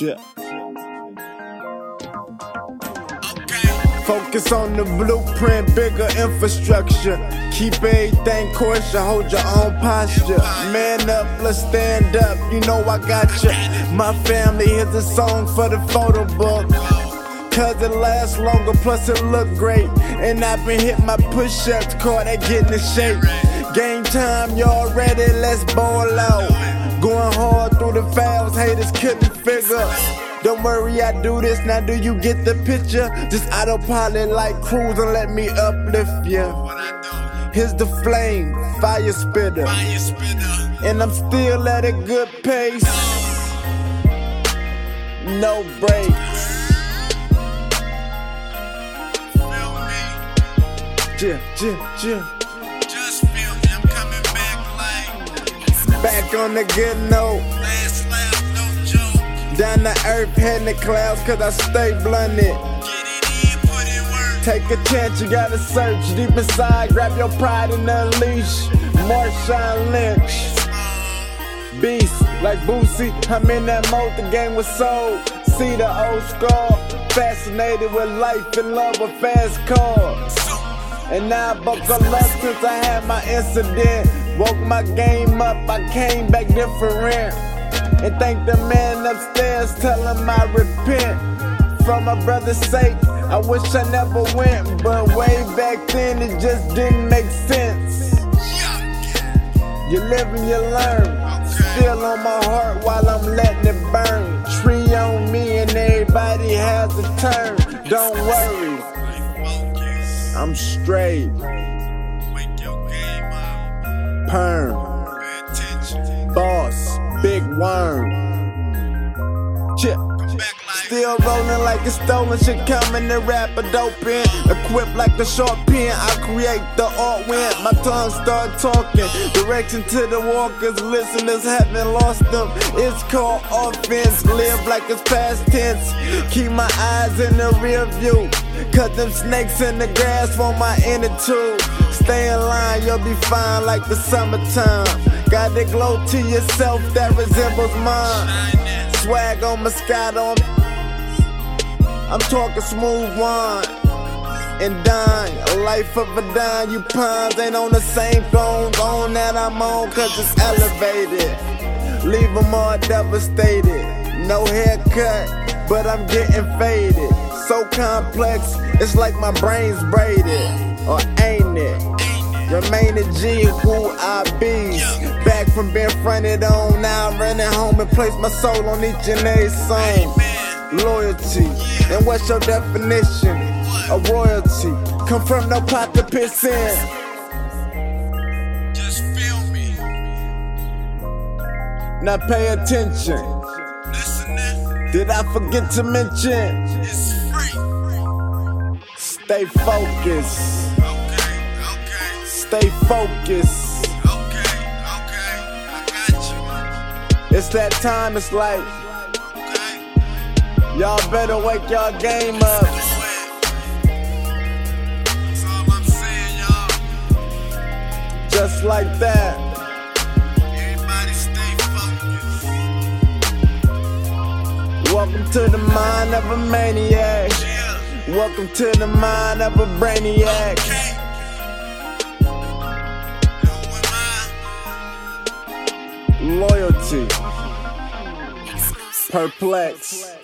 Yeah. Focus on the blueprint, bigger infrastructure. Keep everything kosher, hold your own posture. Man up, let's stand up, you know I got you. My family, here's a song for the photo book. Cause it lasts longer, plus it look great. And I've been hitting my push ups, caught at getting in shape. Game time, y'all ready? Let's ball out. Going hard through the fouls, haters couldn't figure. Don't worry, I do this. Now, do you get the picture? Just autopilot like cruise and let me uplift you. Here's the flame, fire spitter. And I'm still at a good pace. No breaks. Yeah, yeah, yeah. Just feel me, I'm coming back like Back on the good note. last laugh, no joke. Down the earth, heading the clouds, cause I stay blunted. Get it in, put in work. Take a chance, you gotta search deep inside. Grab your pride and unleash. Marshawn Lynch. Beast like Boosie, I'm in that mode, the game was sold. See the old scar, fascinated with life in love with fast cars. And now I buckle up since I had my incident. Woke my game up, I came back different. And thank the man upstairs, tell him I repent. For my brother's sake, I wish I never went. But way back then, it just didn't make sense. You live and you learn. Still on my heart while I'm letting it burn. Tree on me and everybody has a turn. Don't worry. I'm straight. Wake your game up. Perm, boss, big worm. Chip. Still rolling like it's stolen shit coming to rap a dope in. Equipped like a sharp pen, I create the art when my tongue start talking. Direction to the walkers, listeners haven't lost them. It's called offense, live like it's past tense. Keep my eyes in the rear view. Cause them snakes in the grass want my inner tube. Stay in line, you'll be fine like the summertime. Got the glow to yourself that resembles mine. Swag on Moscato. I'm talking smooth wine and dine. A life of a dime. You pines ain't on the same throne. Gone that I'm on, cause it's elevated. Leave them all devastated. No haircut, but I'm getting faded. So complex, it's like my brain's braided. Or ain't it? Remain a G who I be. Back from being fronted on, now I'm running home and place my soul on each and every song. Loyalty, and what's your definition of royalty? Come from no pot to piss in. Just feel me. Now pay attention. Listening. Did I forget to mention? It's free. Stay focused. Okay, okay, Stay focused. okay, okay. I got you. It's that time, it's like. Y'all better wake y'all game up. That's all I'm saying, y'all. Just like that. Everybody stay focused. Welcome to the mind of a maniac. Yeah. Welcome to the mind of a brainiac. Okay. Loyalty. Perplex.